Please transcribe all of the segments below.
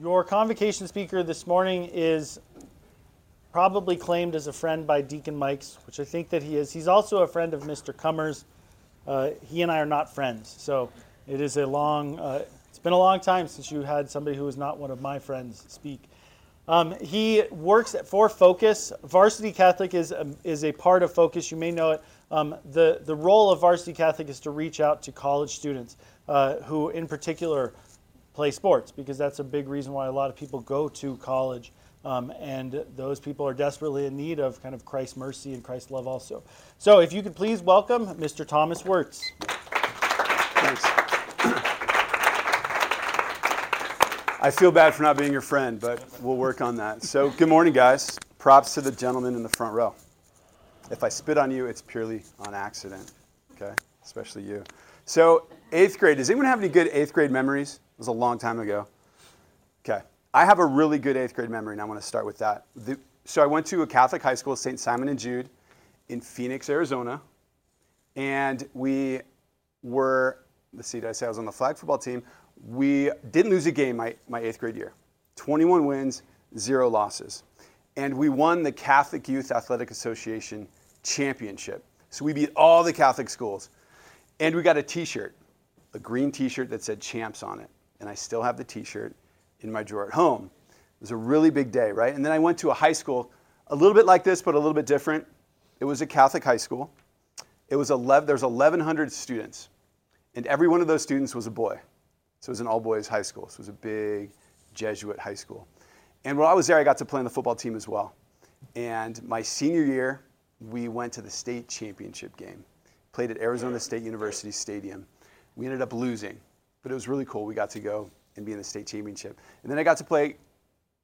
Your convocation speaker this morning is probably claimed as a friend by Deacon Mikes, which I think that he is. He's also a friend of Mr. Cummers. Uh, he and I are not friends, so it is a long. Uh, it's been a long time since you had somebody who is not one of my friends speak. Um, he works for Focus. Varsity Catholic is a, is a part of Focus. You may know it. Um, the, the role of Varsity Catholic is to reach out to college students uh, who, in particular, play sports because that's a big reason why a lot of people go to college. Um, and those people are desperately in need of kind of Christ's mercy and Christ's love also. So if you could please welcome Mr. Thomas Wurtz. Thanks. I feel bad for not being your friend, but we'll work on that. So, good morning, guys. Props to the gentleman in the front row. If I spit on you, it's purely on accident, okay? Especially you. So, eighth grade. Does anyone have any good eighth grade memories? It was a long time ago. Okay. I have a really good eighth grade memory, and I want to start with that. The, so, I went to a Catholic high school, St. Simon and Jude, in Phoenix, Arizona, and we were, let's see, did I say I was on the flag football team? we didn't lose a game my, my eighth grade year 21 wins, zero losses. And we won the Catholic Youth Athletic Association championship. So we beat all the Catholic schools. And we got a t shirt, a green t shirt that said champs on it. And I still have the t shirt in my drawer at home. It was a really big day, right? And then I went to a high school, a little bit like this, but a little bit different. It was a Catholic high school. It was 11, there's 1,100 students, and every one of those students was a boy. So it was an all boys high school. So it was a big Jesuit high school. And while I was there, I got to play on the football team as well. And my senior year, we went to the state championship game, played at Arizona State University Stadium. We ended up losing, but it was really cool. We got to go and be in the state championship. And then I got to play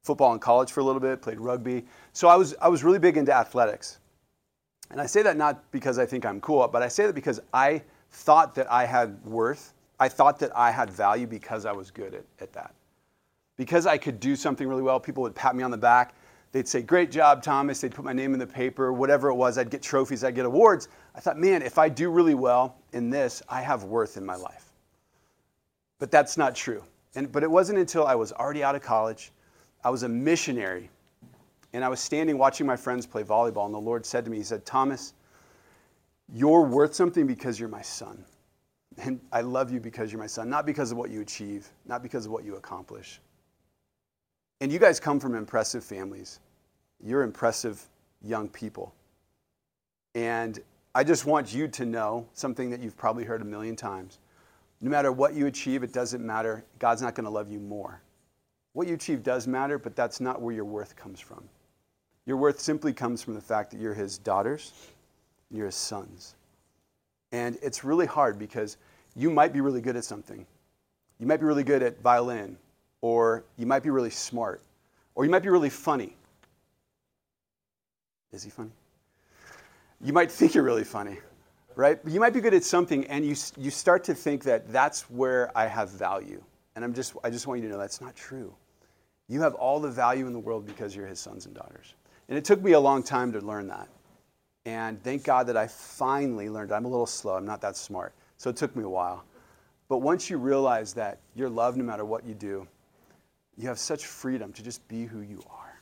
football in college for a little bit, played rugby. So I was, I was really big into athletics. And I say that not because I think I'm cool, but I say that because I thought that I had worth I thought that I had value because I was good at, at that. Because I could do something really well, people would pat me on the back. They'd say, Great job, Thomas. They'd put my name in the paper, whatever it was. I'd get trophies, I'd get awards. I thought, man, if I do really well in this, I have worth in my life. But that's not true. And, but it wasn't until I was already out of college, I was a missionary, and I was standing watching my friends play volleyball, and the Lord said to me, He said, Thomas, you're worth something because you're my son. And I love you because you're my son, not because of what you achieve, not because of what you accomplish. And you guys come from impressive families. You're impressive young people. And I just want you to know something that you've probably heard a million times. No matter what you achieve, it doesn't matter. God's not going to love you more. What you achieve does matter, but that's not where your worth comes from. Your worth simply comes from the fact that you're his daughters and you're his sons. And it's really hard because you might be really good at something. You might be really good at violin, or you might be really smart, or you might be really funny. Is he funny? You might think you're really funny, right? You might be good at something, and you, you start to think that that's where I have value. And I'm just, I just want you to know that's not true. You have all the value in the world because you're his sons and daughters. And it took me a long time to learn that. And thank God that I finally learned. I'm a little slow, I'm not that smart. So it took me a while. But once you realize that you're loved no matter what you do, you have such freedom to just be who you are.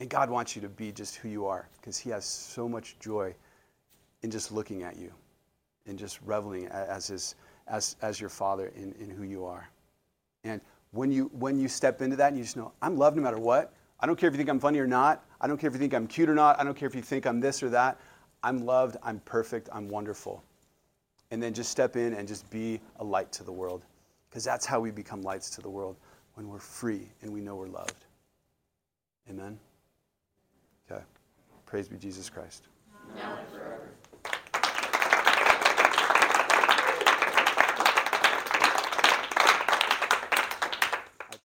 And God wants you to be just who you are because He has so much joy in just looking at you and just reveling as, his, as, as your Father in, in who you are. And when you, when you step into that and you just know, I'm loved no matter what, I don't care if you think I'm funny or not. I don't care if you think I'm cute or not. I don't care if you think I'm this or that. I'm loved. I'm perfect. I'm wonderful. And then just step in and just be a light to the world. Because that's how we become lights to the world when we're free and we know we're loved. Amen? Okay. Praise be Jesus Christ. Now and forever.